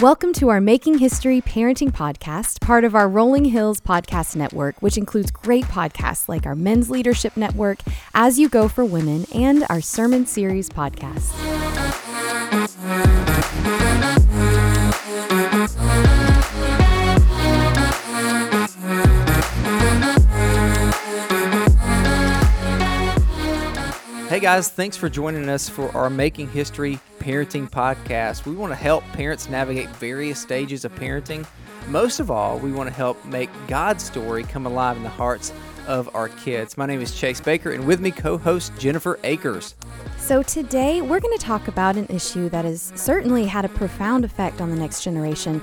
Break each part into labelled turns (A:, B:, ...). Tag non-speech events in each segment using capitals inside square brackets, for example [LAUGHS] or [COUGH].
A: Welcome to our Making History Parenting Podcast, part of our Rolling Hills Podcast Network, which includes great podcasts like our Men's Leadership Network, As You Go for Women, and our Sermon Series podcast.
B: Hey guys, thanks for joining us for our Making History Parenting Podcast. We want to help parents navigate various stages of parenting. Most of all, we want to help make God's story come alive in the hearts of our kids. My name is Chase Baker, and with me, co host Jennifer Akers.
A: So, today we're going to talk about an issue that has certainly had a profound effect on the next generation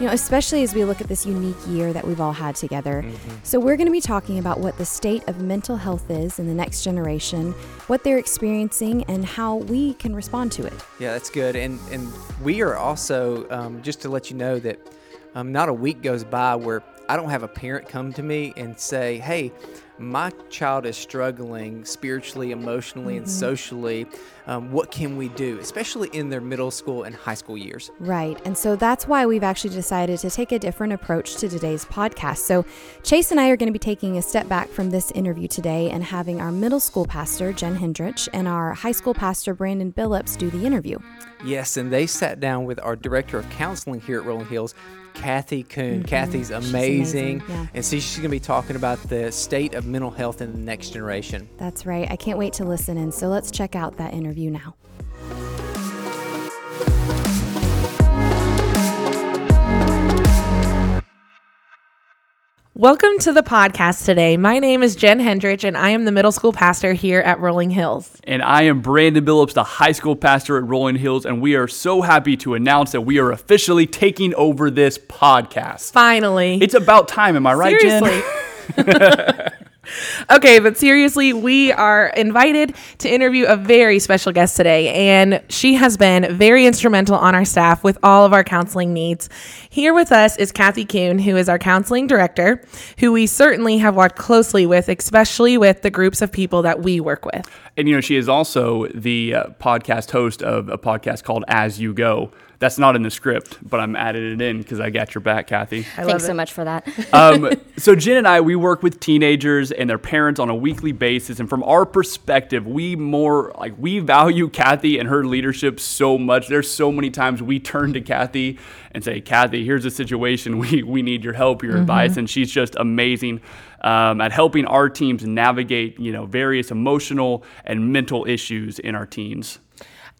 A: you know, especially as we look at this unique year that we've all had together. Mm-hmm. So, we're going to be talking about what the state of mental health is in the next generation, what they're experiencing, and how we can respond to it.
B: Yeah, that's good. And and we are also um, just to let you know that um, not a week goes by where I don't have a parent come to me and say, "Hey." My child is struggling spiritually, emotionally, mm-hmm. and socially. Um, what can we do, especially in their middle school and high school years?
A: Right. And so that's why we've actually decided to take a different approach to today's podcast. So, Chase and I are going to be taking a step back from this interview today and having our middle school pastor, Jen Hendrich, and our high school pastor, Brandon Billups, do the interview.
B: Yes, and they sat down with our director of counseling here at Rolling Hills, Kathy Kuhn. Mm-hmm. Kathy's amazing, amazing. Yeah. and see, she's going to be talking about the state of mental health in the next generation.
A: That's right. I can't wait to listen in. So let's check out that interview now.
C: Welcome to the podcast today. My name is Jen Hendrich, and I am the middle school pastor here at Rolling Hills.
D: And I am Brandon Billups, the high school pastor at Rolling Hills, and we are so happy to announce that we are officially taking over this podcast.
C: Finally.
D: It's about time, am I right,
C: Seriously.
D: Jen? [LAUGHS] [LAUGHS]
C: okay, but seriously, we are invited to interview a very special guest today, and she has been very instrumental on our staff with all of our counseling needs. Here with us is Kathy Kuhn, who is our counseling director, who we certainly have worked closely with, especially with the groups of people that we work with.
D: And you know, she is also the uh, podcast host of a podcast called As You Go that's not in the script, but I'm adding it in because I got your back, Kathy.
E: I Thanks so much for that. [LAUGHS]
D: um, so Jen and I, we work with teenagers and their parents on a weekly basis, and from our perspective, we more like we value Kathy and her leadership so much. There's so many times we turn to Kathy and say, "Kathy, here's a situation. [LAUGHS] We we need your help, your mm-hmm. advice," and she's just amazing. Um, at helping our teams navigate, you know, various emotional and mental issues in our teens.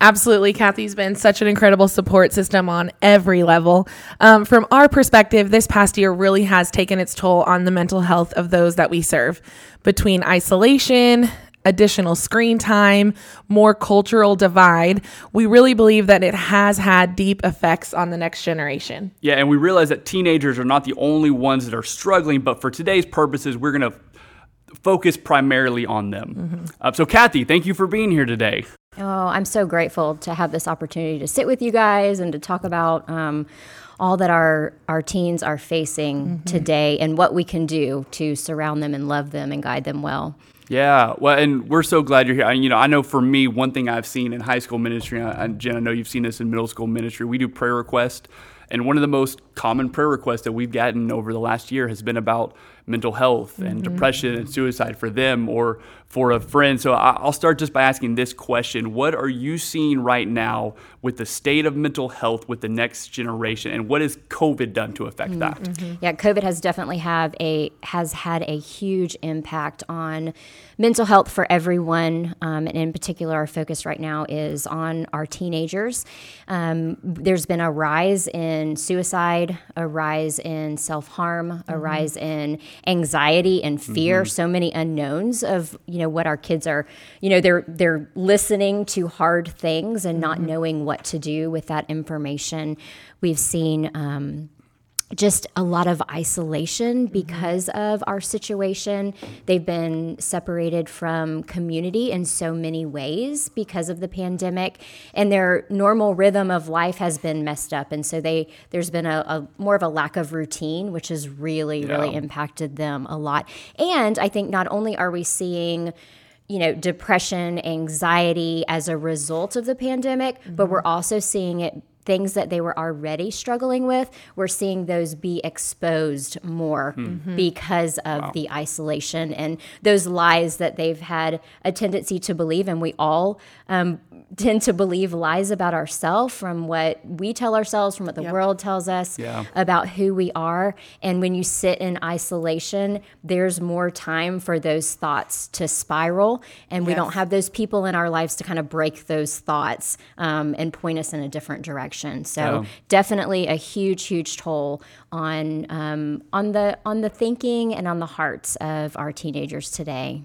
C: Absolutely. Kathy's been such an incredible support system on every level. Um, from our perspective, this past year really has taken its toll on the mental health of those that we serve. Between isolation, additional screen time, more cultural divide, we really believe that it has had deep effects on the next generation.
D: Yeah, and we realize that teenagers are not the only ones that are struggling, but for today's purposes, we're going to focus primarily on them. Mm-hmm. Uh, so, Kathy, thank you for being here today.
E: Oh, I'm so grateful to have this opportunity to sit with you guys and to talk about um, all that our our teens are facing mm-hmm. today and what we can do to surround them and love them and guide them well.
D: Yeah, well, and we're so glad you're here. you know, I know for me, one thing I've seen in high school ministry, and Jen, I know you've seen this in middle school ministry. We do prayer requests, and one of the most common prayer requests that we've gotten over the last year has been about mental health and mm-hmm. depression and suicide for them or for a friend. So I'll start just by asking this question What are you seeing right now with the state of mental health with the next generation, and what has COVID done to affect that?
E: Mm-hmm. Yeah, COVID has definitely have a has had a huge impact on mental health for everyone, um, and in particular, our focus right now is on our teenagers. Um, there's been a rise in suicide, a rise in self harm, a mm-hmm. rise in anxiety and fear, mm-hmm. so many unknowns of you know what our kids are. You know, they're they're listening to hard things and not mm-hmm. knowing what to do with that information. We've seen. Um, just a lot of isolation mm-hmm. because mm-hmm. of our situation. They've been separated from community in so many ways because of the pandemic, and their normal rhythm of life has been messed up. And so they there's been a, a more of a lack of routine, which has really yeah. really impacted them a lot. And I think not only are we seeing you know, depression, anxiety as a result of the pandemic, mm-hmm. but we're also seeing it things that they were already struggling with, we're seeing those be exposed more because of the isolation and those lies that they've had a tendency to believe. And we all um, tend to believe lies about ourselves from what we tell ourselves, from what the world tells us
D: Yeah.
E: about who we are. And when you sit in isolation, there's more time for those thoughts to spiral. And we don't have those people in our lives to kind of break those thoughts um, and point us in a different direction. So
D: Yeah.
E: definitely a huge, huge toll on um, on the on the thinking and on the hearts of our teenagers today.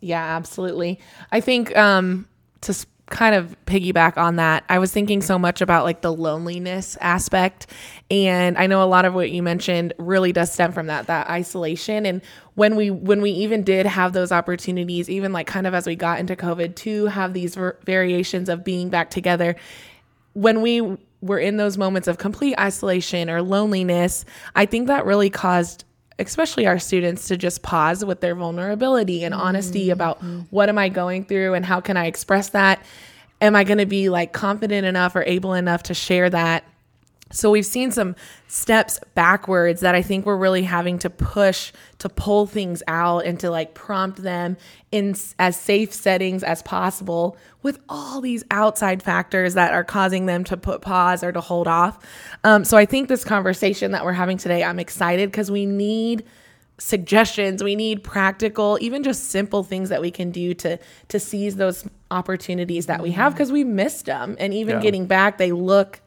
C: Yeah, absolutely. I think um, to s- kind of piggyback on that, I was thinking so much about like the loneliness aspect, and I know a lot of what you mentioned really does stem from that that isolation. And when we when we even did have those opportunities, even like kind of as we got into COVID, to have these ver- variations of being back together, when we were in those moments of complete isolation or loneliness, I think that really caused especially our students to just pause with their vulnerability and honesty mm-hmm. about what am I going through and how can I express that? Am I going to be like confident enough or able enough to share that? So we've seen some steps backwards that I think we're really having to push to pull things out and to like prompt them in as safe settings as possible with all these outside factors that are causing them to put pause or to hold off. Um, so I think this conversation that we're having today, I'm excited because we need suggestions we need practical even just simple things that we can do to to seize those opportunities that we have because we missed them and even
D: Yeah.
C: getting back they look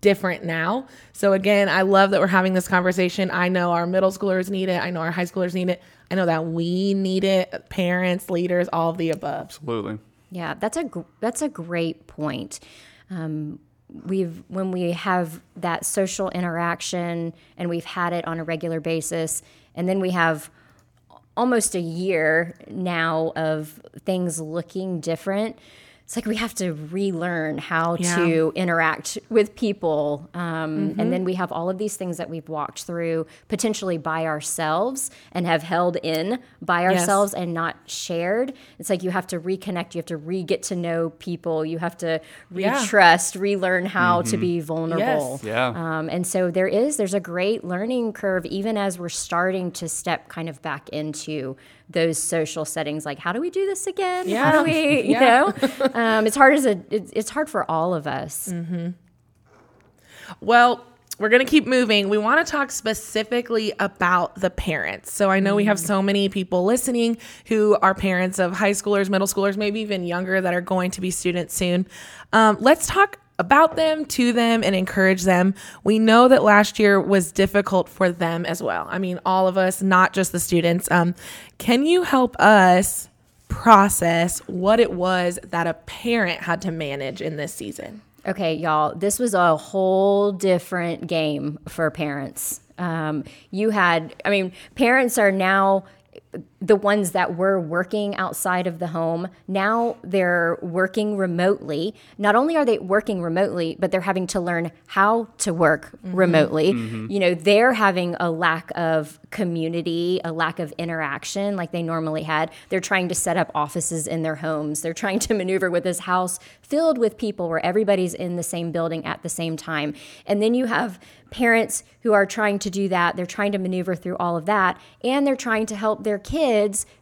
C: different now. So again, I love that we're having this conversation. I know our middle schoolers need it. I know our high schoolers need it. I know that we need it. Parents, leaders, all of the above.
D: Absolutely.
E: Yeah, that's a gr- that's a great point. Um, we've when we have that social interaction and we've had it on a regular basis, and then we have almost a year now of things looking different. It's like we have to relearn how
C: Yeah.
E: to interact with people. Um, And then we have all of these things that we've walked through potentially by ourselves and have held in by
C: Yes.
E: ourselves and not shared. It's like you have to reconnect, you have to re get to know people, you have to
C: Yeah.
E: re-trust, relearn how to be vulnerable.
C: Yes.
D: Yeah.
E: Um, and so there is there's a great learning curve even as we're starting to step kind of back into those social settings like how do we do this again
C: Yeah.
E: how do we [LAUGHS] you
C: Yeah.
E: know [LAUGHS] um, it's hard as a it's, it's hard for all of us
C: Well, we're going to keep moving. We want to talk specifically about the parents. So I know we have so many people listening who are parents of high schoolers, middle schoolers, maybe even younger that are going to be students soon. Um, let's talk about them, to them, and encourage them. We know that last year was difficult for them as well. I mean, all of us, not just the students. Um, can you help us process what it was that a parent had to manage in this season?
E: Okay, y'all, this was a whole different game for parents. Um, you had, I mean, parents are now the ones that were working outside of the home. Now they're working remotely. Not only are they working remotely, but they're having to learn how to work mm-hmm. remotely. Mm-hmm. You know, they're having a lack of community, a lack of interaction like they normally had. They're trying to set up offices in their homes. They're trying to [LAUGHS] maneuver with this house filled with people where everybody's in the same building at the same time. And then you have parents who are trying to do that. They're trying to maneuver through all of that. And they're trying to help their kids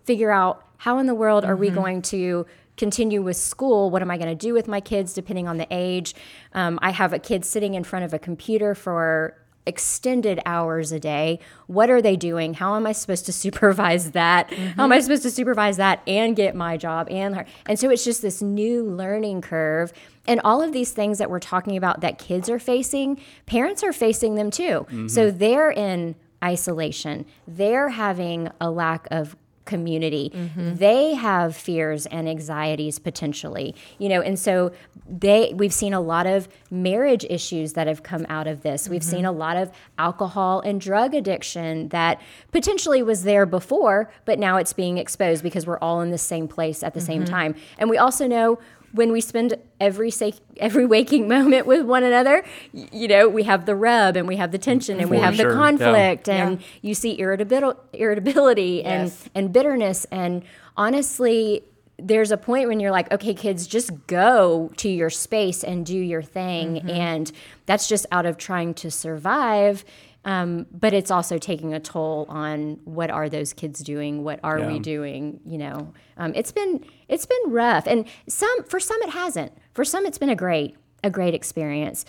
E: figure out how in the world are we mm-hmm. going to continue with school? What am I going to do with my kids depending on the age? Um, I have a kid sitting in front of a computer for extended hours a day. What are they doing? How am I supposed to [LAUGHS] supervise that? How am I mm-hmm. supposed to supervise that and get my job and her? And so it's just this new learning curve. And all of these things that we're talking about that kids are facing, parents are facing them too. So mm-hmm. they're in isolation. They're having a lack of community. Mm-hmm. They have fears and anxieties potentially. You know, and so they we've seen a lot of marriage issues that have come out of this. We've seen mm-hmm. a lot of alcohol and drug addiction that potentially was there before, but now it's being exposed because we're all in the same place at the same mm-hmm. time. And we also know when we spend every sa- every [LAUGHS] waking moment with one another, y- you know, we have the rub and we have the tension and we have
D: sure,
E: the
D: yeah.
E: conflict and you see irritabil- irritability and
C: Yes.
E: and bitterness and honestly there's a point when you're like, okay, kids, just go to your space and do your thing.
C: Mm-hmm.
E: And that's just out of trying to survive. Um, but it's also taking a toll on what are those kids doing? What are
D: Yeah.
E: we doing? You know, um, it's been it's been rough, and some for some it hasn't. For some, it's been a great a great experience,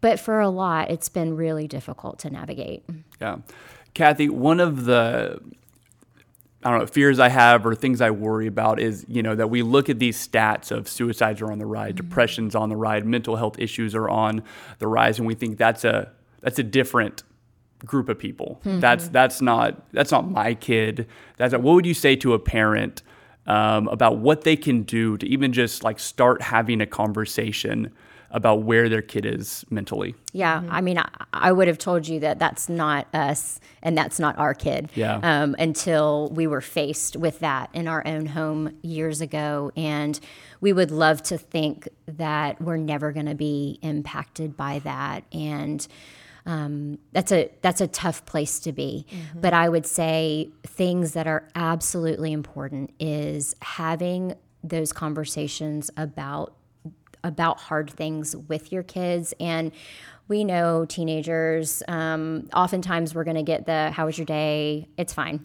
E: but for a lot, it's been really difficult to navigate.
D: Yeah. Kathy, one of the I don't know, fears I have or things I worry about is, you know, that we look at these stats of suicides are on the rise, depression's on the rise, mental health issues are on the rise, and we think that's a that's a different group of people. That's that's not that's not my kid. That's what would you say to a parent um, about what they can do to even just like start having a conversation about where their kid is mentally?
E: Yeah, I mean, I, I would have told you that that's not us and that's not our kid.
D: Yeah.
E: Um, until we were faced with that in our own home years ago, and we would love to think that we're never going to be impacted by that, and um, that's a that's a tough place to be. But I would say things that are absolutely important is having those conversations about about hard things with your kids. And we know teenagers um, oftentimes we're going to get the how was your day? It's fine.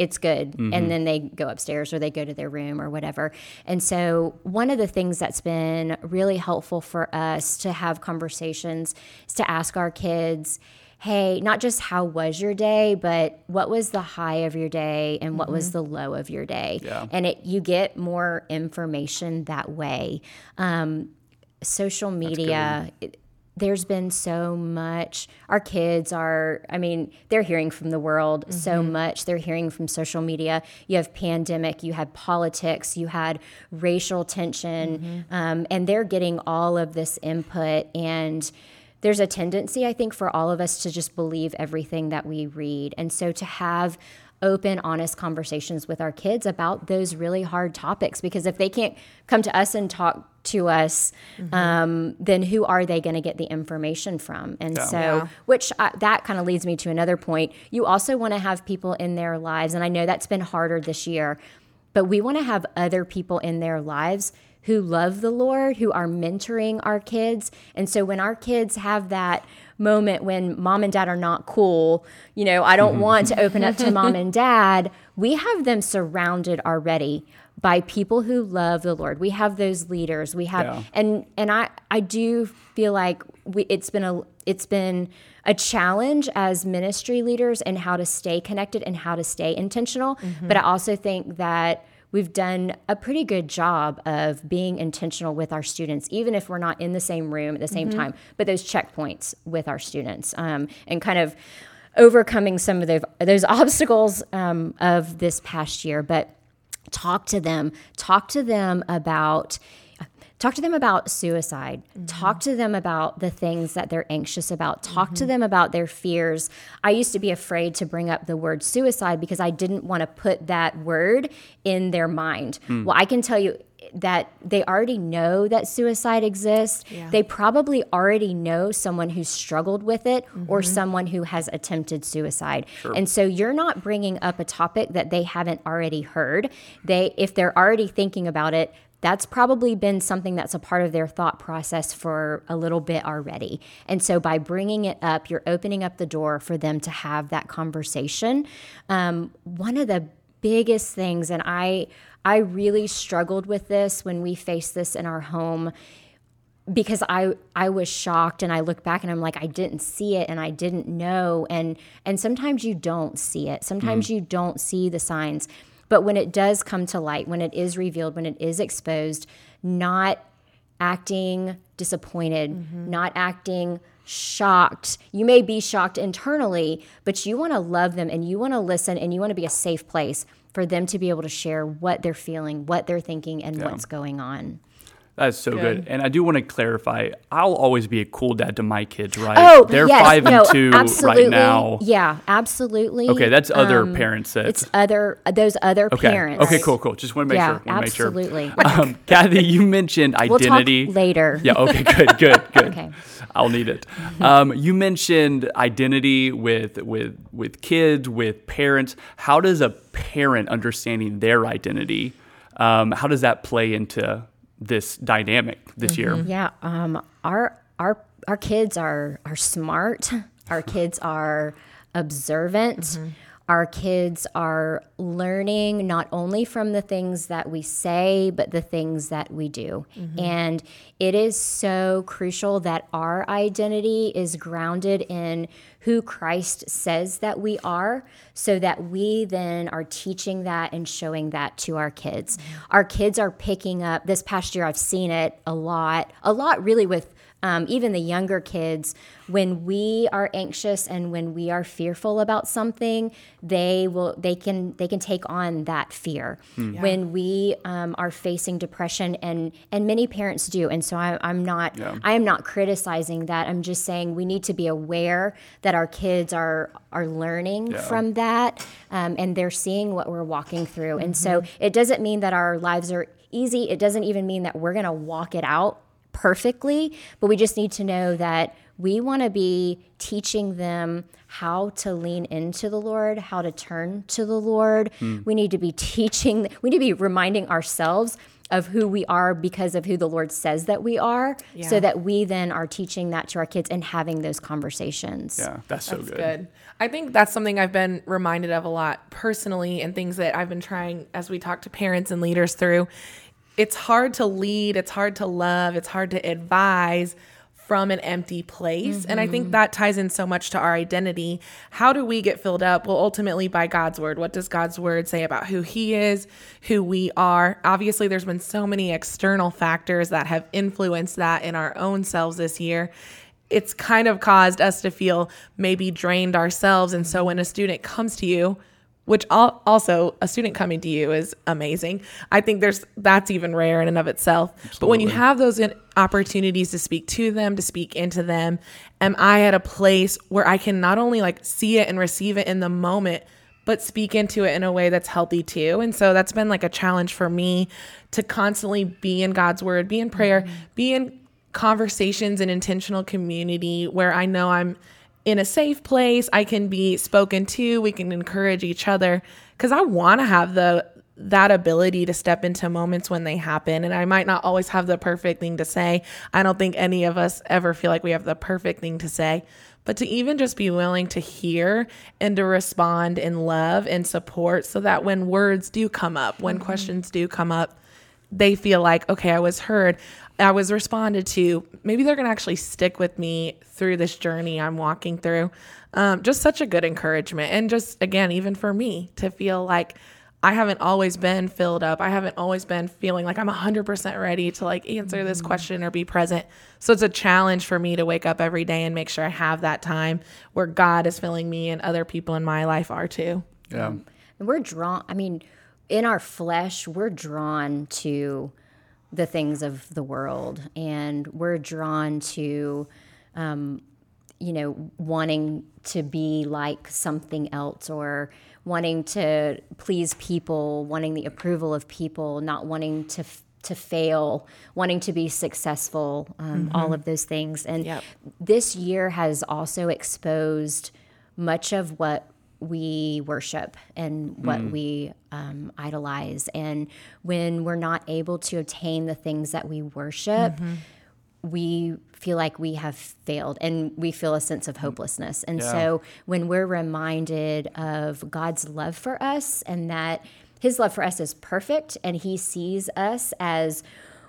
E: It's good. And then they go upstairs or they go to their room or whatever. And so one of the things that's been really helpful for us to have conversations is to ask our kids hey, not just how was your day, but what was the high of your day and what was the low of your day?
D: Yeah.
E: And it you get more information that way. Um, social media. there's been so much. Our kids are, I mean, they're hearing from the world so much. They're hearing from social media. You have pandemic, you had politics, you had racial tension, um, and they're getting all of this input. And there's a tendency, I think, for all of us to just believe everything that we read. And so to have open, honest conversations with our kids about those really hard topics, because if they can't come to us and talk to us, um, then who are they going to get the information from? And so,
C: Yeah.
E: which uh, that kind of leads me to another point. You also want to have people in their lives, and I know that's been harder this year, but we want to have other people in their lives who love the Lord, who are mentoring our kids. And so when our kids have that moment when mom and dad are not cool, you know, I don't mm-hmm. want to open up to mom [LAUGHS] and dad, we have them surrounded already by people who love the Lord. We have those leaders. We have
D: Yeah.
E: and and I I do feel like we it's been a it's been a challenge as ministry leaders and how to stay connected and how to stay intentional. Mm-hmm. But I also think that we've done a pretty good job of being intentional with our students, even if we're not in the same room at the same time. But those checkpoints with our students um, and kind of overcoming some of those those [LAUGHS] obstacles um, of this past year. But talk to them talk to them about talk to them about suicide. Mm-hmm. Talk to them about the things that they're anxious about. Talk to mm-hmm. them about their fears. I used to be afraid to bring up the word suicide because i didn't want to put that word in their mind. Hmm. Well i can tell you that they already know that suicide exists. They probably already know someone who's struggled with it or mm-hmm. someone who has attempted suicide. And so you're not bringing up a topic that they haven't already heard. They if they're already thinking about it, that's probably been something that's a part of their thought process for a little bit already. And so by bringing it up, you're opening up the door for them to have that conversation. Um, one of the biggest things, and I I really struggled with this when we faced this in our home because I I was shocked and I look back and I'm like I didn't see it and I didn't know and and sometimes you don't see it. Sometimes you don't see the signs. But when it does come to light, when it is revealed, when it is exposed, not acting disappointed, mm-hmm. not acting shocked. You may be shocked internally, but you want to love them and you want to listen and you want to be a safe place for them to be able to share what they're feeling, what they're thinking, and what's going on.
D: That's so good.
C: Good.
D: And I do want to clarify, I'll always be a cool dad to my kids, right?
E: Oh,
D: They're
E: yes,
D: five
E: no,
D: and two
E: absolutely.
D: right now.
E: Yeah, absolutely.
D: Okay, that's other
E: Um,
D: parents that
E: It's other those other
D: Okay.
E: parents.
D: Okay, cool, cool. Just want to make
E: Yeah,
D: sure. Want to make sure.
E: absolutely. [LAUGHS]
D: Um, Kathy, you mentioned [LAUGHS]
E: We'll talk
D: identity.
E: later.
D: Yeah. Okay. Good. Good. [LAUGHS] Good.
E: Okay.
D: I'll need it. Um, you mentioned identity with with with kids, with parents. How does a parent understanding their identity Um, how does that play into this dynamic this year?
E: Yeah, um, our our our kids are are smart. Our kids are observant. Our kids are learning not only from the things that we say, but the things that we do. Mm-hmm. And it is so crucial that our identity is grounded in who Christ says that we are, so that we then are teaching that and showing that to our kids. Mm-hmm. Our kids are picking up, this past year, I've seen it a lot, a lot really with um, even the younger kids, when we are anxious and when we are fearful about something, they will they can they can take on that fear. When we um, are facing depression, and and many parents do, and so I, I'm not
D: Yeah.
E: I am not criticizing that. I'm just saying we need to be aware that our kids are are learning
D: Yeah.
E: from that, um, and they're seeing what we're walking through. And so it doesn't mean that our lives are easy. It doesn't even mean that we're going to walk it out perfectly, but we just need to know that we want to be teaching them how to lean into the Lord, how to turn to the Lord. Hmm. We need to be [LAUGHS] teaching, we need to be reminding ourselves of who we are because of who the Lord says that we are, so that we then are teaching that to our kids and having those conversations.
D: Yeah, that's so
C: That's
D: good.
C: good. I think that's something I've been reminded of a lot personally and things that I've been trying as we talk to parents and leaders through. It's hard to lead, it's hard to love, it's hard to advise from an empty place. And I think mm-hmm. that ties in so much to our identity. How do we get filled up? Well, ultimately by God's word. What does God's word say about who he is, who we are? Obviously, there's been so many external factors that have influenced that in our own selves this year it's kind of caused us to feel maybe drained ourselves. And so when a student comes to you, which also a student coming to you is amazing. I think there's that's even rare in and of itself. But when you have those opportunities to speak to them, to speak into them, am I at a place where I can not only like see it and receive it in the moment, but speak into it in a way that's healthy too. And so that's been like a challenge for me to constantly be in God's word, be in prayer, mm-hmm. be in conversations and intentional community where I know I'm in a safe place. I can be spoken to. We can encourage each other because I want to have the that ability to step into moments when they happen. And I might not always have the perfect thing to say. I don't think any of us ever feel like we have the perfect thing to say. But to even just be willing to hear and to respond in love and support so that when words do come up, when mm-hmm. questions do come up, they feel like, okay, I was heard, I was responded to. Maybe they're going to actually stick with me through this journey I'm walking through. Um, just such a good encouragement. And just, again, even for me to feel like I haven't always been filled up. I haven't always been feeling like I'm 100% ready to like answer this question or be present. So it's a challenge for me to wake up every day and make sure I have that time where God is filling me and other people in my life are too.
D: Yeah.
E: And we're drawn, I mean, in our flesh, we're drawn to the things of the world and we're drawn to, um, you know, wanting to be like something else or wanting to please people, wanting the approval of people, not wanting to. F- to fail, wanting to be successful, um, all of those things. And
C: Yep.
E: this year has also exposed much of what we worship and what we um, idolize. And when we're not able to obtain the things that we worship, we feel like we have failed and we feel a sense of hopelessness. And
D: Yeah.
E: so when we're reminded of God's love for us and that his love for us is perfect and he sees us as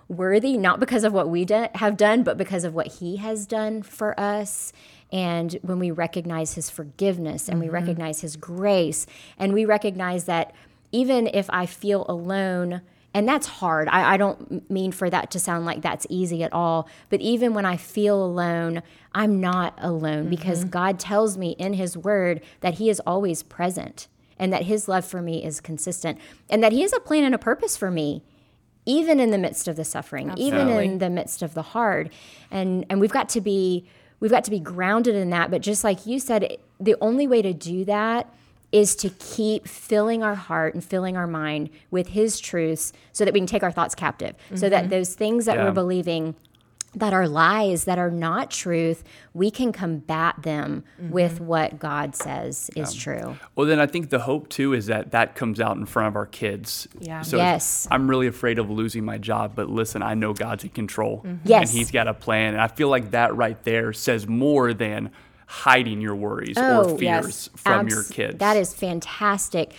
E: worthy, not because of what we do- have done, but because of what he has done for us. And when we recognize his forgiveness and we mm-hmm. recognize his grace and we recognize that even if I feel alone, and that's hard. I, I don't mean for that to sound like that's easy at all. But even when I feel alone, I'm not alone because mm-hmm. God tells me in His Word that He is always present and that His love for me is consistent and that He has a plan and a purpose for me. Even in the midst of the suffering, even in the midst of the hard, and and we've got to be we've got to be grounded in that. But just like you said, the only way to do that is to keep filling our heart and filling our mind with his truths so that we can take our thoughts captive so that mm-hmm. those things that
D: Yeah.
E: we're believing that are lies, that are not truth, we can combat them
C: Mm-hmm.
E: with what God says is true.
D: Well, then I think the hope too is that that comes out in front of our kids.
C: Yeah.
D: So
E: Yes.
D: I'm really afraid of losing my job, but listen, I know God's in control.
E: Yes.
D: And He's got a plan. And I feel like that right there says more than hiding your worries
E: Oh,
D: or
C: yes.
D: fears from your kids.
E: That is fantastic.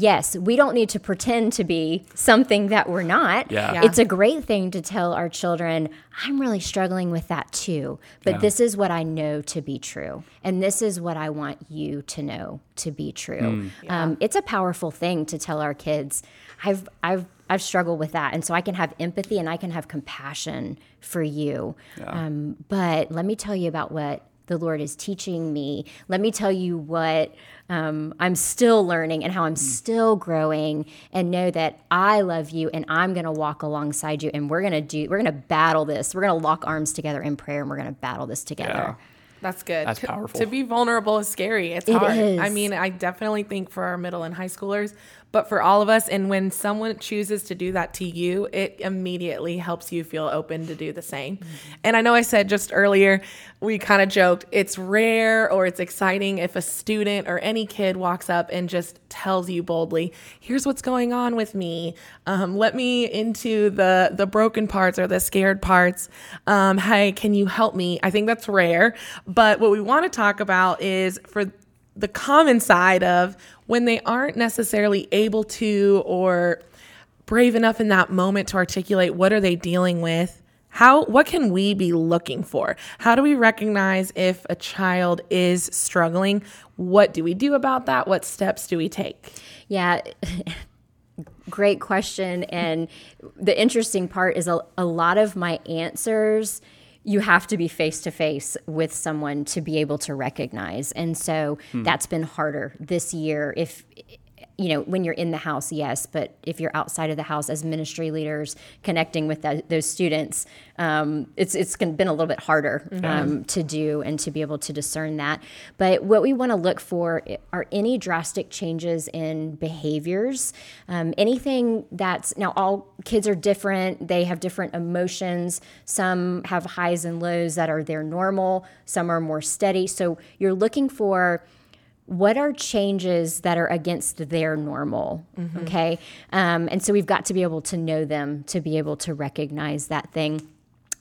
E: Yes, we don't need to pretend to be something that we're not.
D: Yeah.
C: Yeah.
E: It's a great thing to tell our children, I'm really struggling with that too, but
D: Yeah.
E: this is what I know to be true. And this is what I want you to know to be true. Um, it's a powerful thing to tell our kids, I've, I've, I've struggled with that. And so I can have empathy and I can have compassion for you. Um, but let me tell you about what the Lord is teaching me. Let me tell you what um, I'm still learning and how I'm still growing, and know that I love you and I'm going to walk alongside you, and we're going to do, we're going to battle this. We're going to lock arms together in prayer, and we're going to battle this together. Yeah.
C: That's good.
D: That's
C: To-
D: powerful.
C: To be vulnerable is scary. It's
E: It
C: hard.
E: is.
C: I mean, I definitely think for our middle and high schoolers, but for all of us, and when someone chooses to do that to you, it immediately helps you feel open to do the same. And I know I said just earlier, we kind of joked, it's rare or it's exciting if a student or any kid walks up and just tells you boldly, "Here's what's going on with me. Um, let me into the the broken parts or the scared parts. Um, hey, can you help me?" I think that's rare. But what we want to talk about is for the common side of when they aren't necessarily able to or brave enough in that moment to articulate what are they dealing with how what can we be looking for how do we recognize if a child is struggling what do we do about that what steps do we take
E: Yeah. [LAUGHS] Great question. And the interesting part is a, a lot of my answers you have to be face to face with someone to be able to recognize. And so hmm. that's been harder this year. If you know, when you're in the house, yes, but if you're outside of the house as ministry leaders connecting with that, those students, um, it's it's been a little bit harder um, to do and to be able to discern that. But what we want to look for are any drastic changes in behaviors, um, anything that's now all kids are different. They have different emotions. Some have highs and lows that are their normal. Some are more steady. So you're looking for what are changes that are against their normal okay? Um, and so we've got to be able to know them to be able to recognize that thing.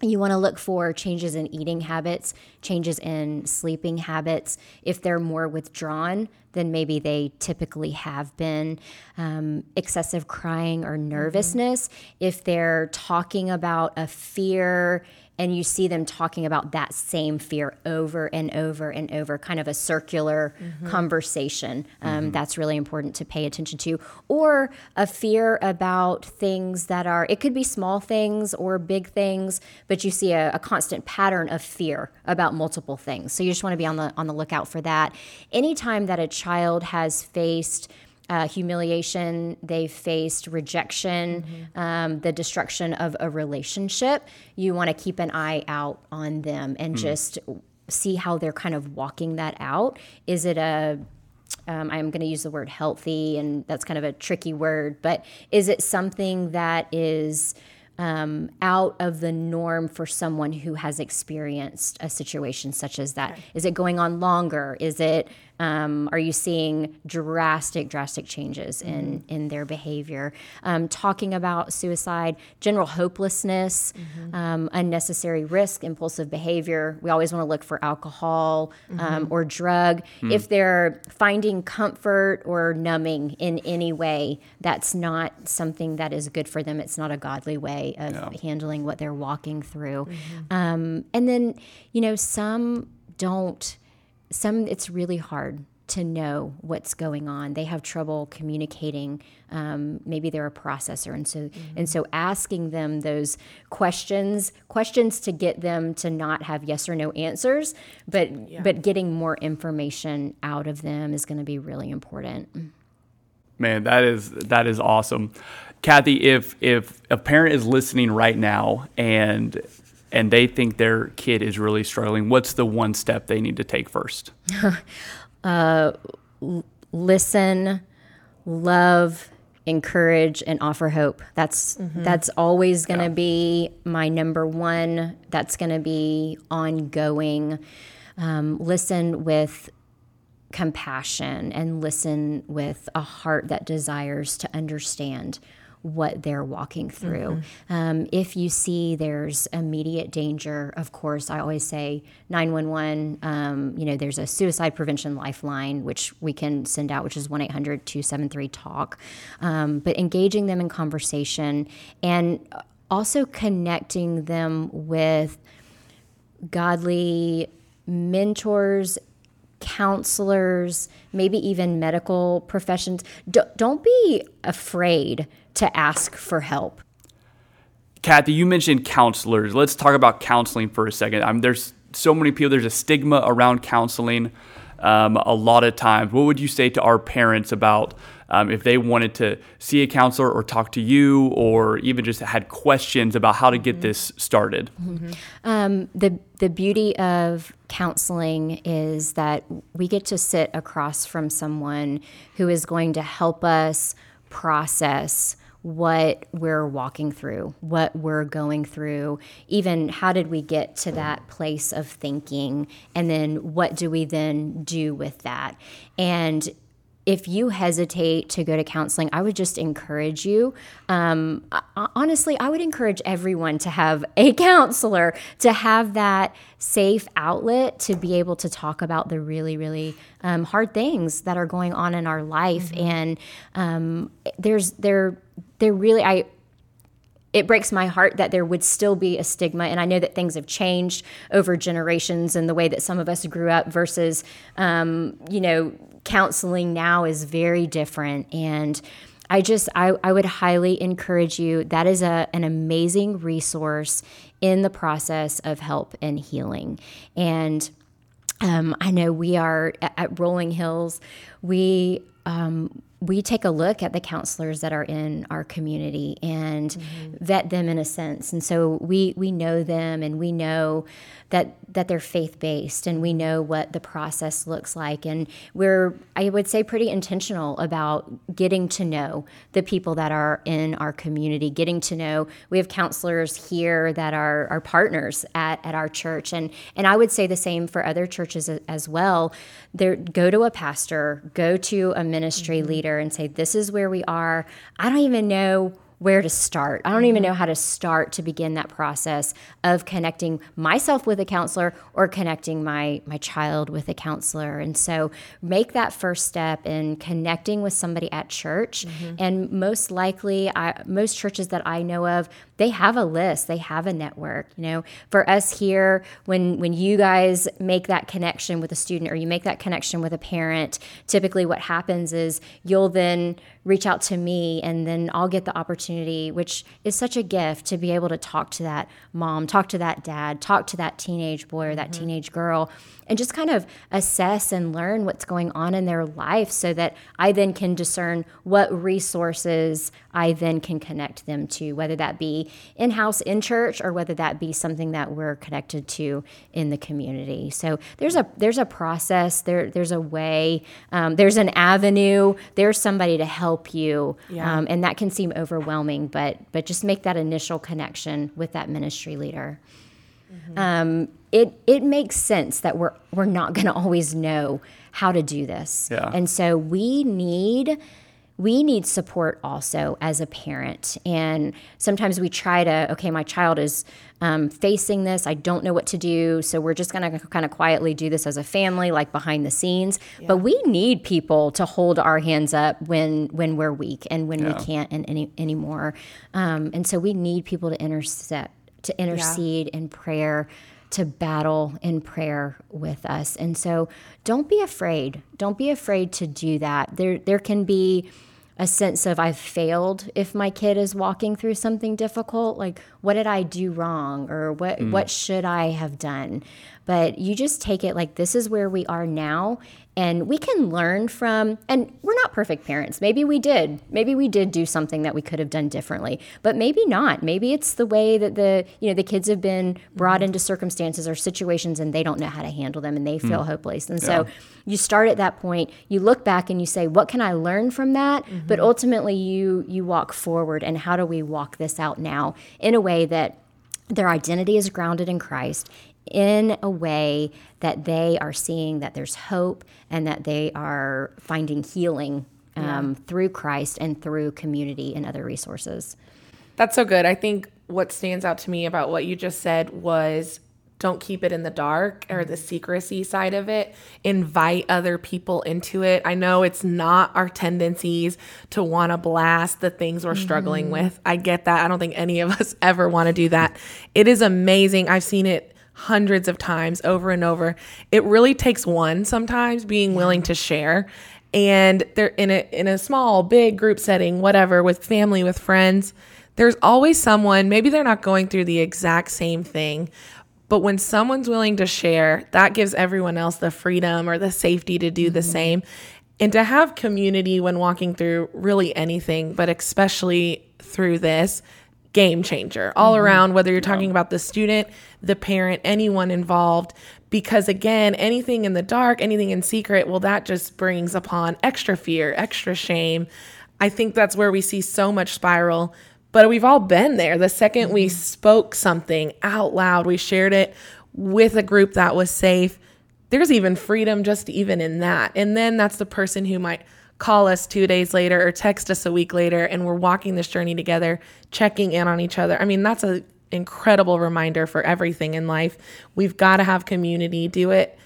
E: You want to look for changes in eating habits, changes in sleeping habits. If they're more withdrawn than maybe they typically have been, um, excessive crying or nervousness. If they're talking about a fear and you see them talking about that same fear over and over and over, kind of a circular conversation. Um, That's really important to pay attention to. Or a fear about things that are, it could be small things or big things, but you see a, a constant pattern of fear about multiple things. So you just want to be on the on the lookout for that. Anytime that a child has faced uh, humiliation, they've faced rejection, um, the destruction of a relationship, you want to keep an eye out on them and just see how they're kind of walking that out. Is it a um, I'm going to use the word healthy, and that's kind of a tricky word, but is it something that is um, out of the norm for someone who has experienced a situation such as that? Is it going on longer? Is it um, are you seeing drastic, drastic changes in in their behavior? Um, talking about suicide, general hopelessness, um, unnecessary risk, impulsive behavior. We always want to look for alcohol um, or drug. If they're finding comfort or numbing in any way, that's not something that is good for them. It's not a godly way of handling what they're walking through. Um, and then, you know, some don't some it's really hard to know what's going on. They have trouble communicating. Um, maybe they're a processor, and so and so asking them those questions, questions to get them to not have yes or no answers, but but getting more information out of them is going to be really important.
D: Man, that is that is awesome. Kathy, if if a parent is listening right now and and they think their kid is really struggling, what's the one step they need to take first? [LAUGHS]
E: listen, love, encourage and offer hope. That's that's always going to be my number one. That's going to be ongoing. Um, listen with compassion and listen with a heart that desires to understand what they're walking through. Um, if you see there's immediate danger, of course, I always say 911. Um, you know, there's a suicide prevention lifeline, which we can send out, which is 1 800 273 TALK. Um, but engaging them in conversation and also connecting them with godly mentors counselors, maybe even medical professions. D- don't be afraid to ask for help.
D: Kathy, you mentioned counselors. Let's talk about counseling for a second. I mean, there's so many people. There's a stigma around counseling. Um, a lot of times, what would you say to our parents about um, if they wanted to see a counselor or talk to you, or even just had questions about how to get this started?
E: Um, the the beauty of counseling is that we get to sit across from someone who is going to help us process what we're walking through, what we're going through, even how did we get to that place of thinking, and then what do we then do with that? And if you hesitate to go to counseling, I would just encourage you. Um, honestly, I would encourage everyone to have a [LAUGHS] counselor, to have that safe outlet to be able to talk about the really, really um, hard things that are going on in our life. And um, there's there there really I it breaks my heart that there would still be a stigma. And I know that things have changed over generations and the way that some of us grew up versus, um, you know, counseling now is very different. And I just, I, I would highly encourage you. That is a, an amazing resource in the process of help and healing. And um, I know we are at, at Rolling Hills. We um, we take a look at the counselors that are in our community and mm-hmm. vet them in a sense. And so we we know them and we know that that they're faith based and we know what the process looks like. And we're I would say pretty intentional about getting to know the people that are in our community, getting to know we have counselors here that are our partners at, at our church and and I would say the same for other churches as well. There go to a pastor, go to a ministry mm-hmm. leader and say, This is where we are. I don't even know where to start. I don't even mm-hmm. know how to start to begin that process of connecting myself with a counselor or connecting my my child with a counselor. And so make that first step in connecting with somebody at church. Mm-hmm. And most likely I, most churches that I know of, they have a list, they have a network, you know. For us here when when you guys make that connection with a student or you make that connection with a parent, typically what happens is you'll then reach out to me and then I'll get the opportunity, which is such a gift to be able to talk to that mom, talk to that dad, talk to that teenage boy or that teenage girl, and just kind of assess and learn what's going on in their life so that I then can discern what resources I then can connect them to, whether that be in house in church or whether that be something that we're connected to in the community. So there's a there's a process, there there's a way, um, there's an avenue, there's somebody to help you,
C: Yeah.
E: um, and that can seem overwhelming, but but just make that initial connection with that ministry leader. Um, it it makes sense that we're we're not going [LAUGHS] to always know how to do this,
D: Yeah.
E: and so we need we need support also as a parent. And sometimes we try to, okay, my child is um, facing this. I don't know what to do. So we're just going to kind of quietly do this as a family, like behind the scenes. But we need people to hold our hands up when when we're weak and when
D: Yeah.
E: we can't and any anymore. Um, and so we need people to intercept, to intercede in prayer to battle in prayer with us. And so don't be afraid. Don't be afraid to do that. There there can be a sense of I've failed if my kid is walking through something difficult, like what did I do wrong or what mm. what should I have done? but you just take it like this is where we are now and we can learn from and we're not perfect parents. Maybe we did. Maybe we did do something that we could have done differently but maybe not. Maybe it's the way that the you know the kids have been brought mm-hmm. into circumstances or situations and they don't know how to handle them and they feel mm. hopeless. And so you start at that point you look back and you say what can i learn from that? Mm-hmm. But ultimately you you walk forward and how do we walk this out now in a way that their identity is grounded in Christ in a way that they are seeing that there's hope and that they are finding healing um, through Christ and through community and other resources.
C: That's so good. I think what stands out to me about what you just said was don't keep it in the dark or the secrecy side of it. Invite other people into it. I know it's not our tendencies to want to blast the things we're struggling with. I get that. I don't think any of us [LAUGHS] ever want to do that. It is amazing. I've seen it hundreds of times over and over. It really takes one sometimes being willing to share. And they're in a in a small, big group setting, whatever, with family, with friends. There's always someone, maybe they're not going through the exact same thing, but when someone's willing to share, that gives everyone else the freedom or the safety to do the mm-hmm. same. And to have community when walking through really anything, but especially through this, game changer all mm-hmm. around, whether you're talking about the student, the parent, anyone involved. Because again, anything in the dark, anything in secret, well, that just brings upon extra fear, extra shame. I think that's where we see so much spiral. But we've all been there. The 2nd we mm-hmm. spoke something out loud, we shared it with a group that was safe. There's even freedom just even in that. And then that's the person who might call us two days later or text us a week later and we're walking this journey together, checking in on each other. I mean, that's an incredible reminder for everything in life. We've got to have community, do it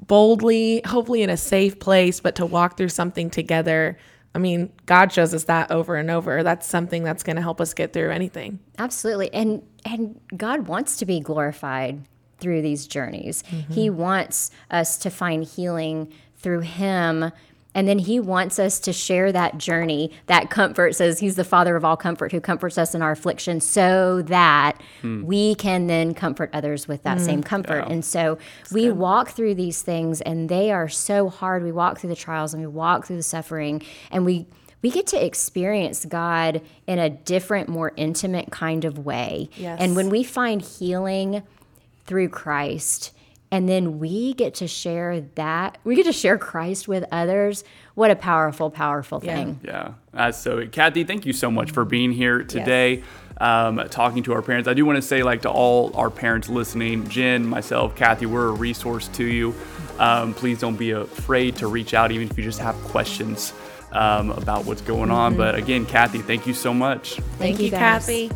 C: boldly, hopefully in a safe place, but to walk through something together. I mean, God shows us that over and over. That's something that's going to help us get through anything.
E: Absolutely. And and God wants to be glorified through these journeys. Mm-hmm. He wants us to find healing through him. And then he wants us to share that journey, that comfort says he's the father of all comfort who comforts us in our affliction so that hmm. we can then comfort others with that same hmm. comfort. And so we walk through these things and they are so hard. We walk through the trials and we walk through the suffering and we we get to experience God in a different, more intimate kind of way.
C: Yes.
E: And when we find healing through Christ, and then we get to share that, we get to share Christ with others. What a powerful, powerful thing.
D: Yeah, that's so. Kathy, thank you so much for being here today, um, talking to our parents. I do want to say, like, to all our parents listening, Jen, myself, Kathy, we're a resource to you. Um, please don't be afraid to reach out, even if you just have questions um, about what's going on. But again, Kathy, thank you so much.
E: Thank, you, guys.
C: Kathy.